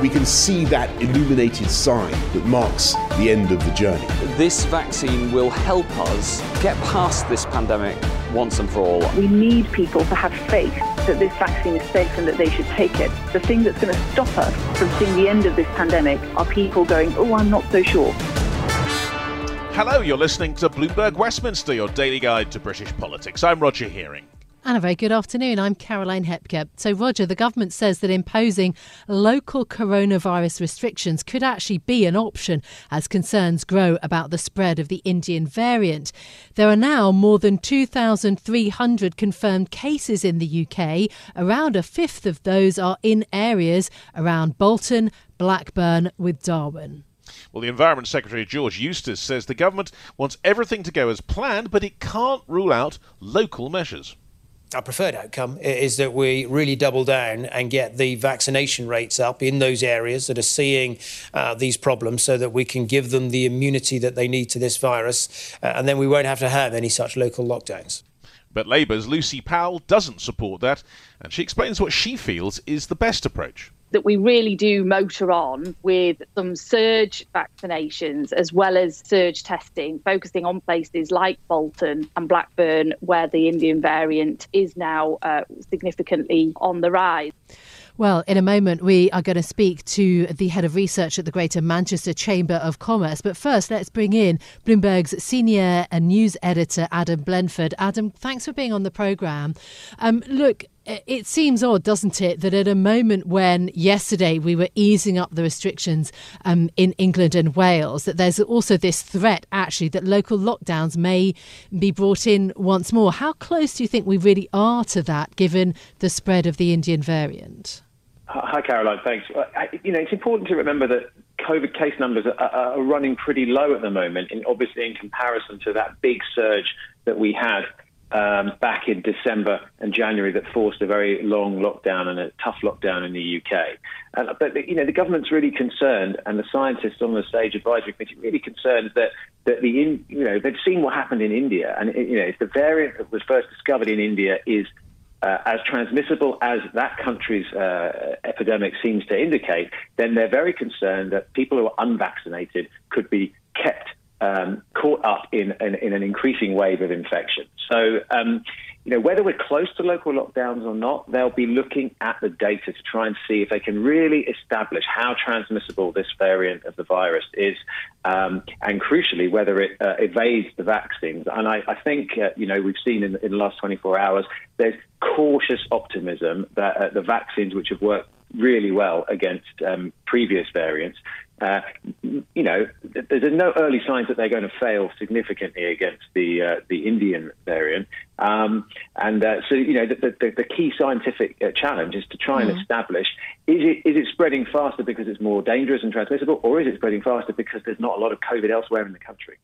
we can see that illuminated sign that marks the end of the journey. This vaccine will help us get past this pandemic once and for all. We need people to have faith that this vaccine is safe and that they should take it. The thing that's going to stop us from seeing the end of this pandemic are people going, oh, I'm not so sure. Hello, you're listening to Bloomberg Westminster, your daily guide to British politics. I'm Roger Hearing. And a very good afternoon. I'm Caroline Hepker. So, Roger, the government says that imposing local coronavirus restrictions could actually be an option as concerns grow about the spread of the Indian variant. There are now more than 2,300 confirmed cases in the UK. Around a fifth of those are in areas around Bolton, Blackburn, with Darwen. Well, the Environment Secretary George Eustice says the government wants everything to go as planned, but it can't rule out local measures our preferred outcome is that we really double down and get the vaccination rates up in those areas that are seeing uh, these problems so that we can give them the immunity that they need to this virus. Uh, and then we won't have to have any such local lockdowns. But Labour's Lucy Powell doesn't support that, and she explains what she feels is the best approach that we really do motor on with some surge vaccinations as well as surge testing, focusing on places like Bolton and Blackburn, where the Indian variant is now uh, significantly on the rise. Well, in a moment, we are going to speak to the head of research at the Greater Manchester Chamber of Commerce. But first, let's bring in Bloomberg's senior and news editor, Adam Blenford. Adam, thanks for being on the programme. Um, look, it seems odd, doesn't it, that at a moment when yesterday we were easing up the restrictions um, in England and Wales, that there's also this threat actually that local lockdowns may be brought in once more. How close do you think we really are to that, given the spread of the Indian variant? Hi, Caroline. Thanks. You know, it's important to remember that COVID case numbers are, are running pretty low at the moment, in, obviously in comparison to that big surge that we had um, back in December and January that forced a very long lockdown and a tough lockdown in the UK. Uh, but you know the government's really concerned, and the scientists on the SAGE advisory committee really concerned that that the in, you know they've seen what happened in India, and you know if the variant that was first discovered in India is uh, as transmissible as that country's uh, epidemic seems to indicate, then they're very concerned that people who are unvaccinated could be kept um, caught up in, in, in, an increasing wave of infection. So, um, you know, whether we're close to local lockdowns or not, they'll be looking at the data to try and see if they can really establish how transmissible this variant of the virus is, um, and crucially, whether it uh, evades the vaccines. And I, I think, uh, you know, we've seen in, in, the last 24 hours, there's cautious optimism that uh, the vaccines, which have worked really well against um, previous variants, uh, you know, there's no early signs that they're going to fail significantly against the uh, the Indian variant. Um, and uh, so, you know, the, the, the key scientific uh, challenge is to try and mm. establish is it is it spreading faster because it's more dangerous and transmissible, or is it spreading faster because there's not a lot of COVID elsewhere in the country?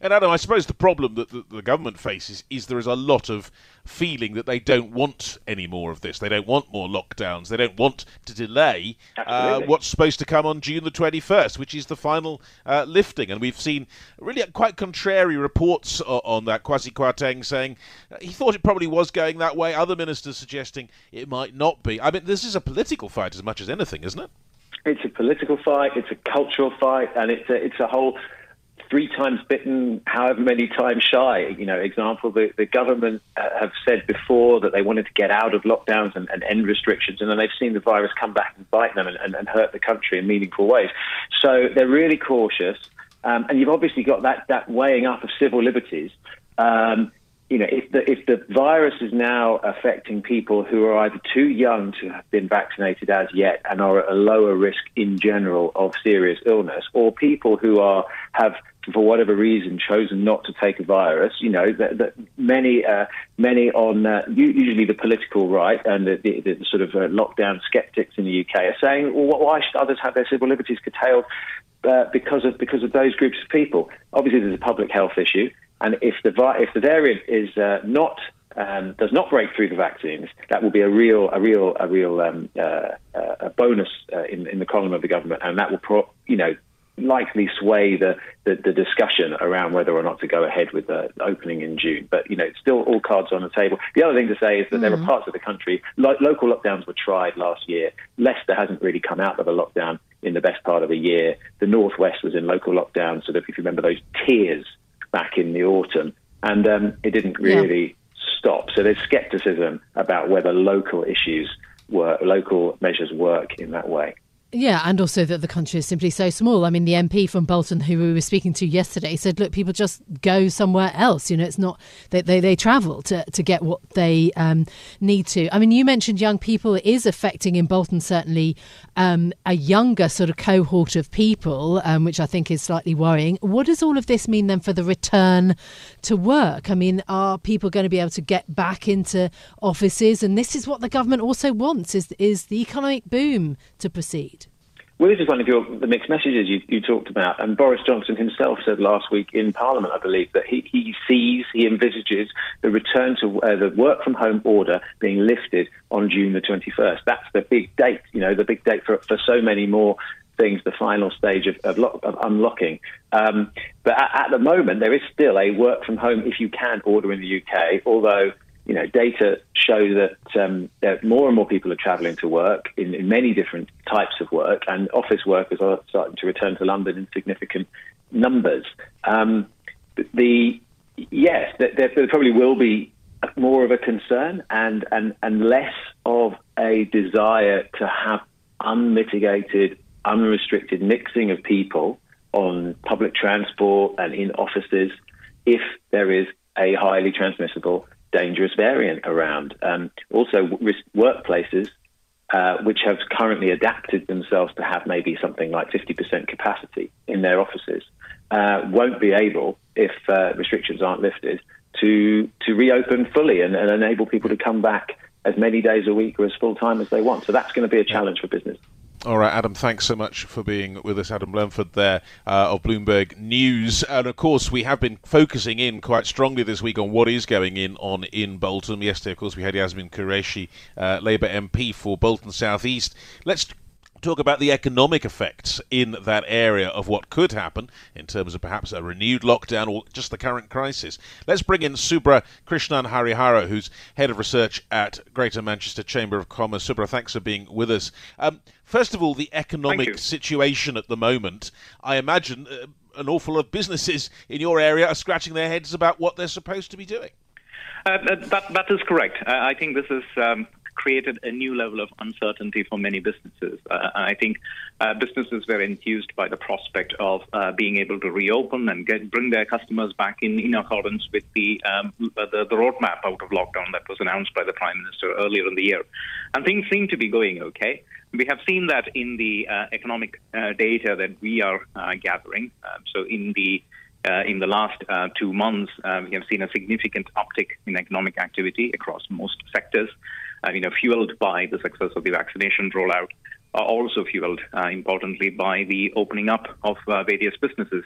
And Adam, I suppose the problem that the, the, government faces is there is a lot of feeling that they don't want any more of this. They don't want more lockdowns. They don't want to delay uh, what's supposed to come on June the 21st, which is the final uh, lifting. And we've seen really quite contrary reports on that. Kwasi Kwarteng saying uh, he thought it probably was going that way. Other ministers suggesting it might not be. I mean, this is a political fight as much as anything, isn't it? It's a political fight. It's a cultural fight, and it's a, it's a whole three times bitten, however many times shy. You know, example, the, the government uh, have said before that they wanted to get out of lockdowns and, and end restrictions, and then they've seen the virus come back and bite them and, and, and hurt the country in meaningful ways. So they're really cautious. Um, and you've obviously got that, that weighing up of civil liberties. Um, you know, if the if the virus is now affecting people who are either too young to have been vaccinated as yet and are at a lower risk in general of serious illness, or people who are have for whatever reason chosen not to take a virus, you know, that, that many uh, many on uh, usually the political right and the, the, the sort of uh, lockdown skeptics in the UK are saying, well, why should others have their civil liberties curtailed uh, because of because of those groups of people? Obviously, there's a public health issue. And if the if the variant is uh, not um, does not break through the vaccines, that will be a real a real a real um, uh, uh, a bonus uh, in in the column of the government, and that will pro- you know likely sway the, the, the discussion around whether or not to go ahead with the opening in June. But you know, it's still all cards on the table. The other thing to say is that mm. there are mm. parts of the country lo- local lockdowns were tried last year. Leicester hasn't really come out of a lockdown in the best part of a year. The northwest was in local lockdown, sort of if you remember those tiers back in the autumn, and um, it didn't really yeah. stop. So there's scepticism about whether local issues work, local measures work in that way. Yeah, and also that the country is simply so small. I mean, the MP from Bolton, who we were speaking to yesterday, said, "Look, people just go somewhere else. You know, it's not they they, they travel to to get what they um, need to." I mean, you mentioned young people. It is affecting in Bolton certainly um, a younger sort of cohort of people, um, which I think is slightly worrying. What does all of this mean then for the return to work? I mean, are people going to be able to get back into offices? And this is what the government also wants: is is the economic boom to proceed. Well, this is one of your the mixed messages you, you, talked about, and Boris Johnson himself said last week in Parliament, I believe, that he, he sees, he envisages the return to uh, the work from home order being lifted on June the 21st. That's the big date, you know, the big date for, for so many more things, the final stage of, of, lo- of unlocking. Um, but at, at the moment, there is still a work from home, if you can, order in the UK, although you know, data show that, um, that more and more people are travelling to work in, in, many different types of work, and office workers are starting to return to London in significant numbers. Um, the yes, there, there, probably will be more of a concern and, and, and less of a desire to have unmitigated, unrestricted mixing of people on public transport and in offices if there is a highly transmissible dangerous variant around. Um, also, workplaces uh, which have currently adapted themselves to have maybe something like 50% capacity in their offices uh, won't be able, if uh, restrictions aren't lifted, to to reopen fully and, and enable people to come back as many days a week or as full time as they want. So that's going to be a challenge for business. All right, Adam, thanks so much for being with us. Adam Blenford there uh, of Bloomberg News. And of course, we have been focusing in quite strongly this week on what is going in on in Bolton. Yesterday, of course, we had Yasmin Qureshi, uh, Labour MP for Bolton South East. Let's talk about the economic effects in that area of what could happen in terms of perhaps a renewed lockdown or just the current crisis. Let's bring in Subra Krishnan Harihara, who's head of research at Greater Manchester Chamber of Commerce. Subrah, thanks for being with us. Um, first of all, the economic situation at the moment. I imagine uh, an awful lot of businesses in your area are scratching their heads about what they're supposed to be doing. Uh, that, that is correct. Uh, I think this is um, created a new level of uncertainty for many businesses. Uh, I think uh, businesses were enthused by the prospect of uh, being able to reopen and get, bring their customers back in, in accordance with the, um, the, the roadmap out of lockdown that was announced by the Prime Minister earlier in the year. And things seem to be going okay. We have seen that in the uh, economic uh, data that we are uh, gathering. Um, so in the uh, in the last uh, two months, uh, we have seen a significant uptick in economic activity across most sectors uh, you know, fueled by the success of the vaccination rollout, are also fueled, uh, importantly, by the opening up of uh, various businesses.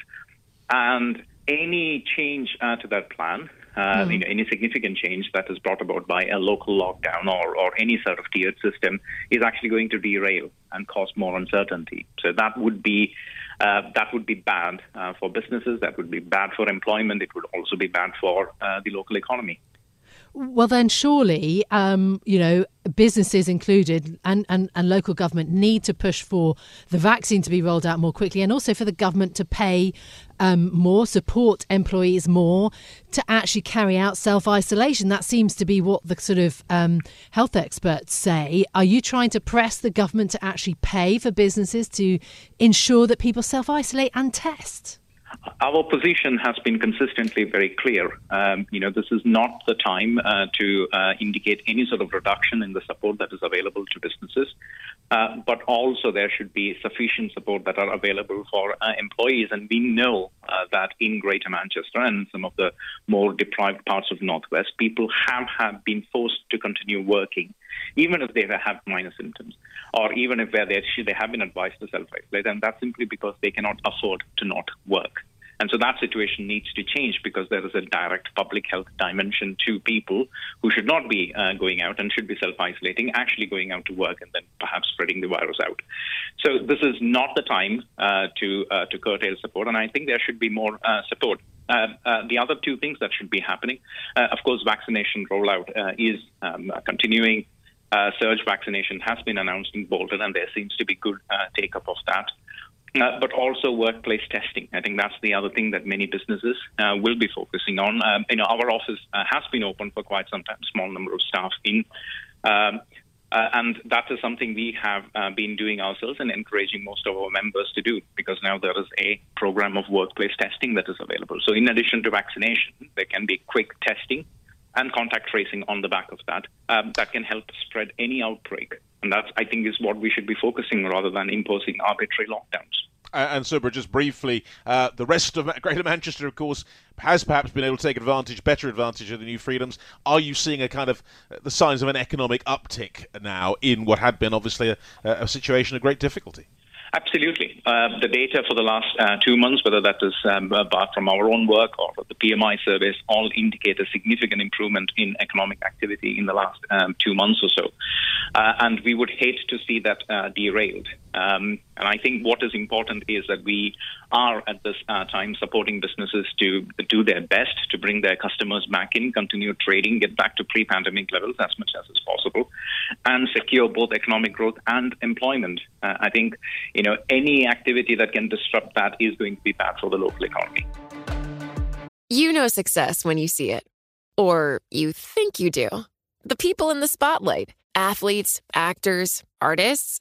And any change uh, to that plan, mm. you know, any significant change that is brought about by a local lockdown or, or any sort of tiered system is actually going to derail and cause more uncertainty. So that would be uh, that would be bad uh, for businesses. That would be bad for employment. It would also be bad for uh, the local economy. Well, then surely, um, you know, businesses included and, and, and local government need to push for the vaccine to be rolled out more quickly and also for the government to pay um, more, support employees more to actually carry out self isolation. That seems to be what the sort of um, health experts say. Are you trying to press the government to actually pay for businesses to ensure that people self isolate and test? Our position has been consistently very clear. Um, you know, this is not the time uh, to uh, indicate any sort of reduction in the support that is available to businesses, uh, but also there should be sufficient support that are available for uh, employees. And we know uh, that in Greater Manchester and some of the more deprived parts of Northwest, people have, have been forced to continue working, even if they have minor symptoms, or even if they, have been advised to self-isolate, and that's simply because they cannot afford to not work. And so that situation needs to change because there is a direct public health dimension to people who should not be uh, going out and should be self isolating, actually going out to work and then perhaps spreading the virus out. So this is not the time uh, to, uh, to curtail support, and I think there should be more uh, support. Uh, uh, the other two things that should be happening, of course, vaccination rollout is um, continuing. Surge vaccination has been announced in Bolton, and there seems to be good take up of that. Uh, but also workplace testing. I think that's the other thing that many businesses uh, will be focusing on. Um, you know, our office uh, has been open for quite some time, small number of staff in. Um, uh, and that is something we have uh, been doing ourselves and encouraging most of our members to do because now there is a program of workplace testing that is available. So, in addition to vaccination, there can be quick testing and contact tracing on the back of that um, that can help spread any outbreak. And that, I think, is what we should be focusing rather than imposing arbitrary lockdowns. Uh, and Subrah, just briefly, uh, the rest of Greater Manchester, of course, has perhaps been able to take advantage, better advantage of the new freedoms. Are you seeing a kind of uh, the signs of an economic uptick now in what had been obviously a, a situation of great difficulty? Absolutely. Uh, the data for the last uh, two months, whether that is um, from our own work or the PMI surveys, all indicate a significant improvement in economic activity in the last um, two months or so. Uh, and we would hate to see that uh, derailed. Um, and I think what is important is that we are at this uh, time supporting businesses to do their best to bring their customers back in, continue trading, get back to pre pandemic levels as much as is possible, and secure both economic growth and employment. Uh, I think you know any activity that can disrupt that is going to be bad for the local economy. You know success when you see it, or you think you do. The people in the spotlight athletes, actors, artists.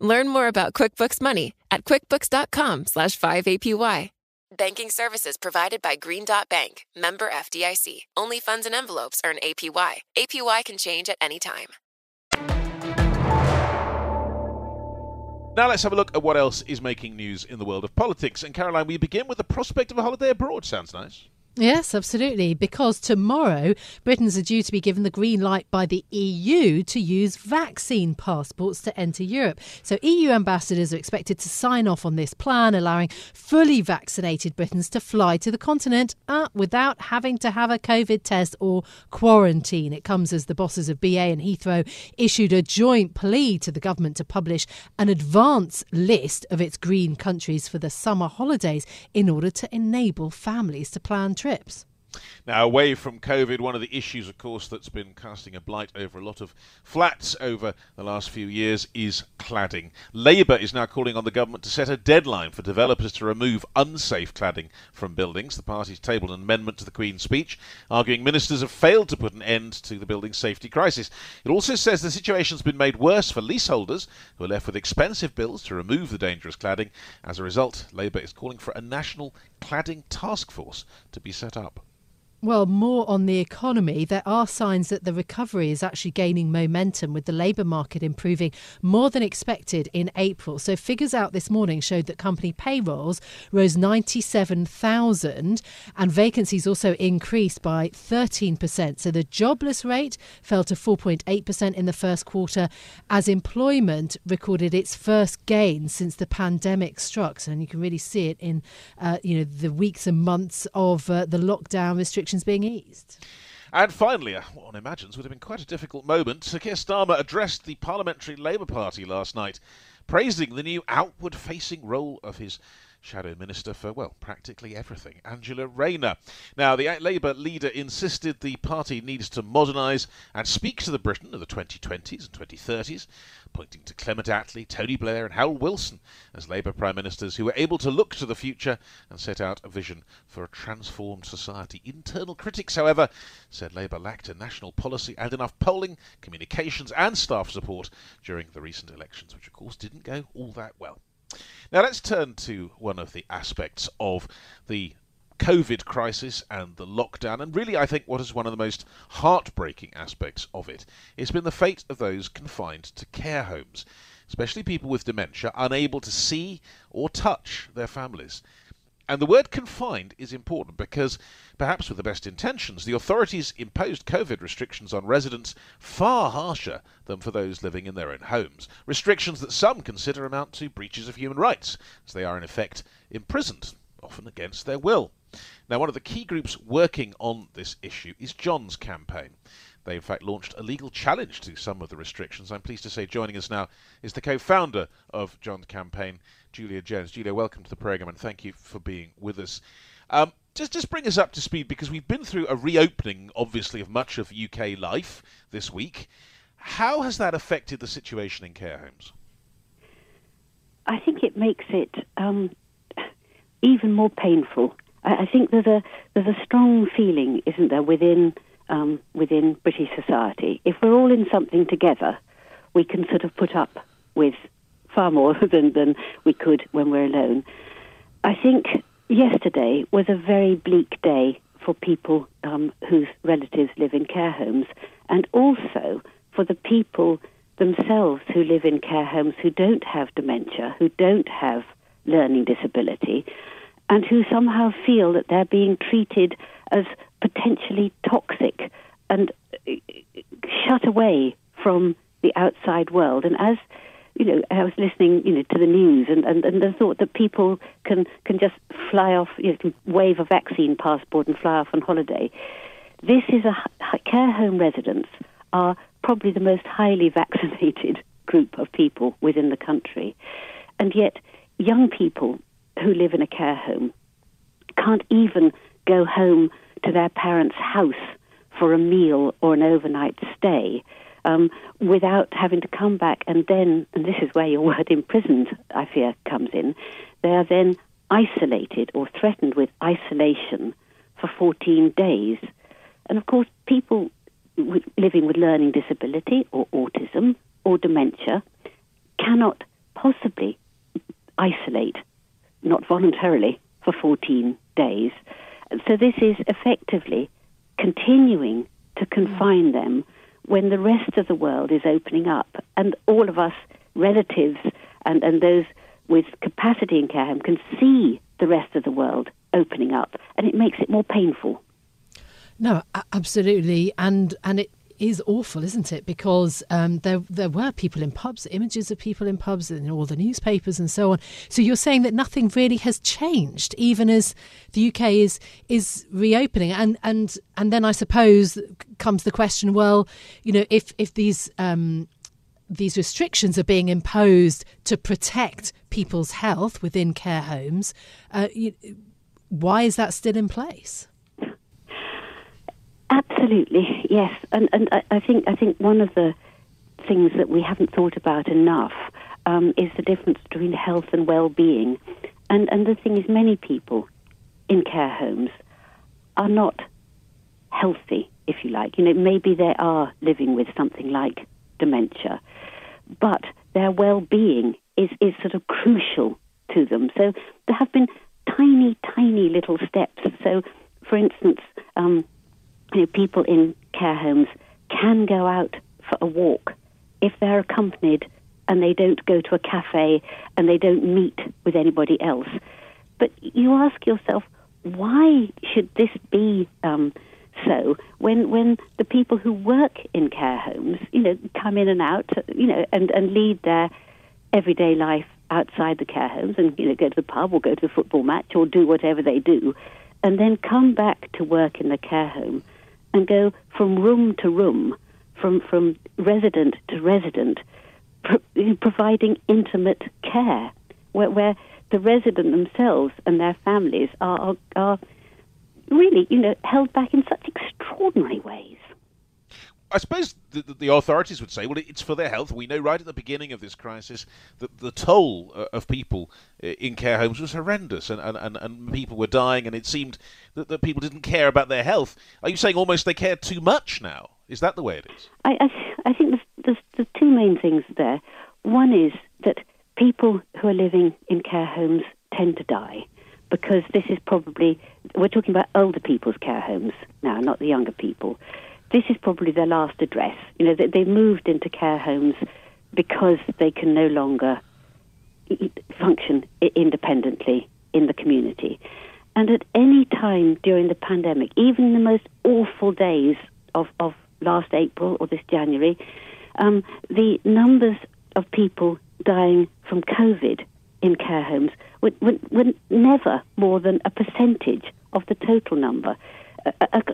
Learn more about QuickBooks Money at quickbooks.com slash 5APY. Banking services provided by Green Dot Bank, member FDIC. Only funds and envelopes earn APY. APY can change at any time. Now let's have a look at what else is making news in the world of politics. And Caroline, we begin with the prospect of a holiday abroad. Sounds nice. Yes, absolutely. Because tomorrow, Britons are due to be given the green light by the EU to use vaccine passports to enter Europe. So, EU ambassadors are expected to sign off on this plan, allowing fully vaccinated Britons to fly to the continent uh, without having to have a COVID test or quarantine. It comes as the bosses of BA and Heathrow issued a joint plea to the government to publish an advance list of its green countries for the summer holidays in order to enable families to plan trips. Now, away from COVID, one of the issues, of course, that's been casting a blight over a lot of flats over the last few years is cladding. Labour is now calling on the government to set a deadline for developers to remove unsafe cladding from buildings. The party's tabled an amendment to the Queen's speech, arguing ministers have failed to put an end to the building safety crisis. It also says the situation's been made worse for leaseholders, who are left with expensive bills to remove the dangerous cladding. As a result, Labour is calling for a national cladding task force to be set up. Well, more on the economy. There are signs that the recovery is actually gaining momentum with the labour market improving more than expected in April. So, figures out this morning showed that company payrolls rose 97,000 and vacancies also increased by 13%. So, the jobless rate fell to 4.8% in the first quarter as employment recorded its first gain since the pandemic struck. And you can really see it in uh, you know the weeks and months of uh, the lockdown restrictions restrictions being eased. And finally, uh, what one imagines would have been quite a difficult moment, Sir Keir Starmer addressed the Parliamentary Labour Party last night, praising the new outward facing role of his Shadow Minister for, well, practically everything, Angela Rayner. Now, the Labour leader insisted the party needs to modernise and speak to the Britain of the 2020s and 2030s, pointing to Clement Attlee, Tony Blair, and Harold Wilson as Labour Prime Ministers who were able to look to the future and set out a vision for a transformed society. Internal critics, however, said Labour lacked a national policy and enough polling, communications, and staff support during the recent elections, which of course didn't go all that well. Now let's turn to one of the aspects of the COVID crisis and the lockdown, and really, I think what is one of the most heartbreaking aspects of it has been the fate of those confined to care homes, especially people with dementia, unable to see or touch their families. And the word confined is important because, perhaps with the best intentions, the authorities imposed COVID restrictions on residents far harsher than for those living in their own homes. Restrictions that some consider amount to breaches of human rights, as they are in effect imprisoned, often against their will. Now, one of the key groups working on this issue is John's campaign. They, in fact, launched a legal challenge to some of the restrictions. I'm pleased to say joining us now is the co founder of John's campaign, Julia Jones. Julia, welcome to the programme and thank you for being with us. Um, just, just bring us up to speed because we've been through a reopening, obviously, of much of UK life this week. How has that affected the situation in care homes? I think it makes it um, even more painful. I, I, think there's a there's a strong feeling, isn't there, within um, within British society. If we're all in something together, we can sort of put up with far more than, than we could when we're alone. I think yesterday was a very bleak day for people um, whose relatives live in care homes, and also for the people themselves who live in care homes who don't have dementia, who don't have learning disability, and who somehow feel that they're being treated as potentially toxic and uh, shut away from the outside world. And as you know, I was listening, you know, to the news, and, and, and the thought that people can can just fly off, you know, wave a vaccine passport and fly off on holiday. This is a care home residents are probably the most highly vaccinated group of people within the country, and yet young people who live in a care home can't even go home to their parents' house for a meal or an overnight stay um, without having to come back and then, and this is where your word imprisoned, I fear, comes in, they are then isolated or threatened with isolation for 14 days. And of course, people living with learning disability or autism or dementia cannot possibly isolate, not voluntarily, for 14 days. So this is effectively continuing to mm. confine them when the rest of the world is opening up and all of us relatives and, and those with capacity in care home can see the rest of the world opening up and it makes it more painful. No, absolutely, and and it is awful, isn't it? Because um, there there were people in pubs, images of people in pubs in all the newspapers and so on. So you're saying that nothing really has changed, even as the UK is is reopening, and and and then I suppose comes the question: well, you know, if if these um, these restrictions are being imposed to protect people's health within care homes, uh, you, why is that still in place? Absolutely, yes, and and I think I think one of the things that we haven't thought about enough um, is the difference between health and well-being, and and the thing is, many people in care homes are not healthy, if you like. You know, maybe they are living with something like dementia, but their well-being is is sort of crucial to them. So there have been tiny, tiny little steps. So, for instance. Um, you know, people in care homes can go out for a walk if they're accompanied and they don't go to a cafe and they don't meet with anybody else. But you ask yourself, why should this be um, so when when the people who work in care homes, you know, come in and out, you know, and, and lead their everyday life outside the care homes and you know go to the pub or go to the football match or do whatever they do, and then come back to work in the care home and go from room to room, from, from resident to resident, pro- providing intimate care. where, where the resident themselves and their families are, are, are really, you know, held back in such extraordinary ways. I suppose the, the, authorities would say, well, it's for their health. We know right at the beginning of this crisis that the toll uh, of people uh, in care homes was horrendous and, and, and, people were dying, and it seemed that, that people didn't care about their health. Are you saying almost they care too much now? Is that the way it is? I, I, I think there's, there's, there's two main things there. One is that people who are living in care homes tend to die because this is probably, we're talking about older people's care homes now, not the younger people this is probably their last address. You know, they, they moved into care homes because they can no longer function independently in the community. And at any time during the pandemic, even the most awful days of, of last April or this January, um, the numbers of people dying from COVID in care homes were, were, were never more than a percentage of the total number.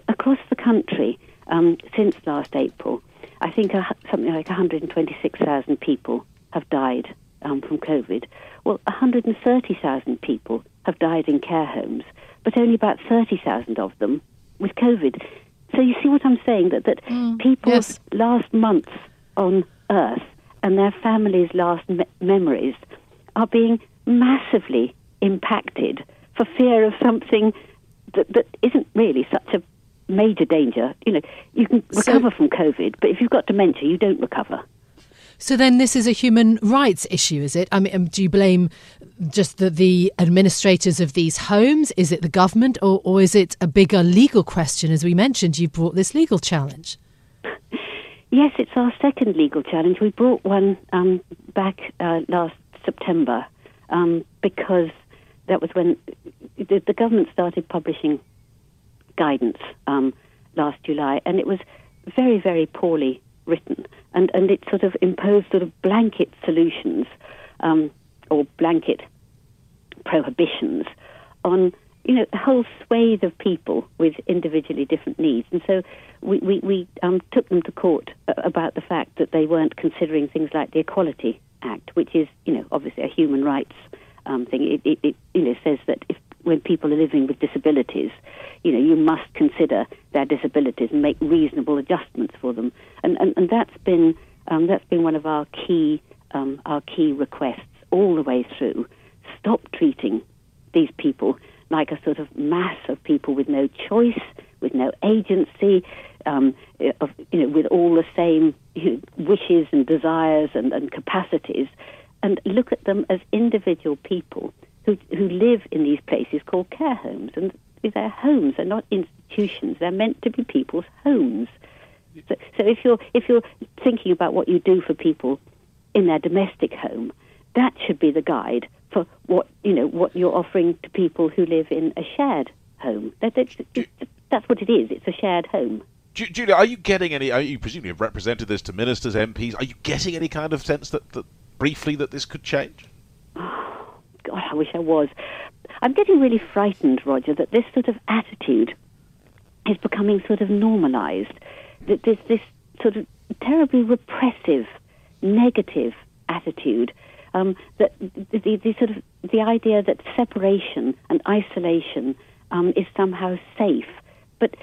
Across the country, um, since last April, I think something like 126,000 people have died um, from COVID. Well, 130,000 people have died in care homes, but only about 30,000 of them with COVID. So you see what I'm saying? That that mm, people's yes. last months on Earth and their families' last me- memories are being massively impacted for fear of something that, that isn't really such a major danger. You know, you can recover so, from COVID, but if you've got dementia, you don't recover. So then, this is a human rights issue, is it? I mean, um, do you blame just the, the administrators of these homes? Is it the government, or, or is it a bigger legal question? As we mentioned, you brought this legal challenge. Yes, it's our second legal challenge. We brought one um, back uh, last September um, because that was when the, the government started publishing guidance um, last July, and it was very, very poorly written, and and it sort of imposed sort of blanket solutions um, or blanket prohibitions on you know a whole swathe of people with individually different needs, and so we we, we um, took them to court about the fact that they weren't considering things like the Equality Act, which is you know obviously a human rights um, thing. It, it, it you know says that if when people are living with disabilities, you know, you must consider their disabilities and make reasonable adjustments for them. And, and, and that's been um, that's been one of our key um, our key requests all the way through. Stop treating these people like a sort of mass of people with no choice, with no agency, um, of, you know, with all the same you know, wishes and desires and, and capacities, and look at them as individual people who, who live in these places called care homes. And they're homes, they're not institutions. They're meant to be people's homes. So, so if you're if you're thinking about what you do for people in their domestic home, that should be the guide for what you know what you're offering to people who live in a shared home. That, that, that's what it is. It's a shared home. Julia, are you getting any? Are you presumably have represented this to ministers, MPs? Are you getting any kind of sense that, that briefly that this could change? Wish I was. I'm getting really frightened, Roger, that this sort of attitude is becoming sort of normalized. That there's this sort of terribly repressive, negative attitude. Um, that the, the, the, sort of the idea that separation and isolation um, is somehow safe, but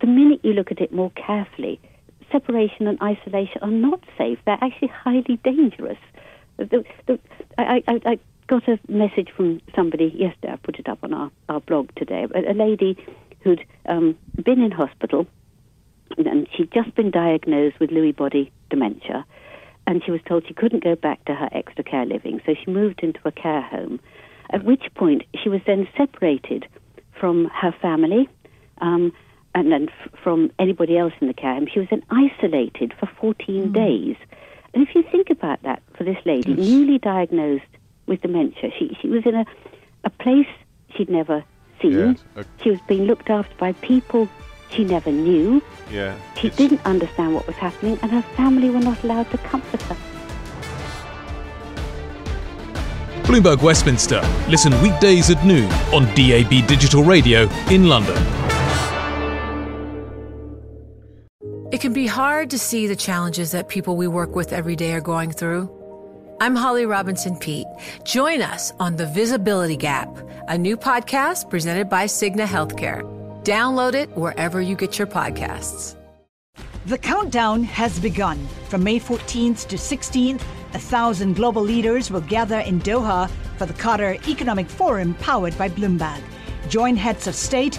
the minute you look at it more carefully, separation and isolation are not safe. They're actually highly dangerous. The, the, I, I, I, got a message from somebody yesterday. I put it up on our, our blog today. A, a lady who'd um, been in hospital and she'd just been diagnosed with Lewy body dementia. And she was told she couldn't go back to her extra care living, so she moved into a care home. At which point she was then separated from her family um, and then f- from anybody else in the care home. She was then isolated for 14 mm. days. And if you think about that for this lady, yes. newly diagnosed with dementia. She she was in a a place she'd never seen. Yes. Okay. She was being looked after by people she never knew. Yeah. She it's... didn't understand what was happening, and her family were not allowed to comfort her. Bloomberg Westminster. Listen weekdays at noon on DAB Digital Radio in London. It can be hard to see the challenges that people we work with every day are going through. I'm Holly Robinson Peete. Join us on The Visibility Gap, a new podcast presented by Cigna Healthcare. Download it wherever you get your podcasts. The countdown has begun. From May 14th to 16th, a thousand global leaders will gather in Doha for the Qatar Economic Forum powered by Bloomberg. Join heads of state,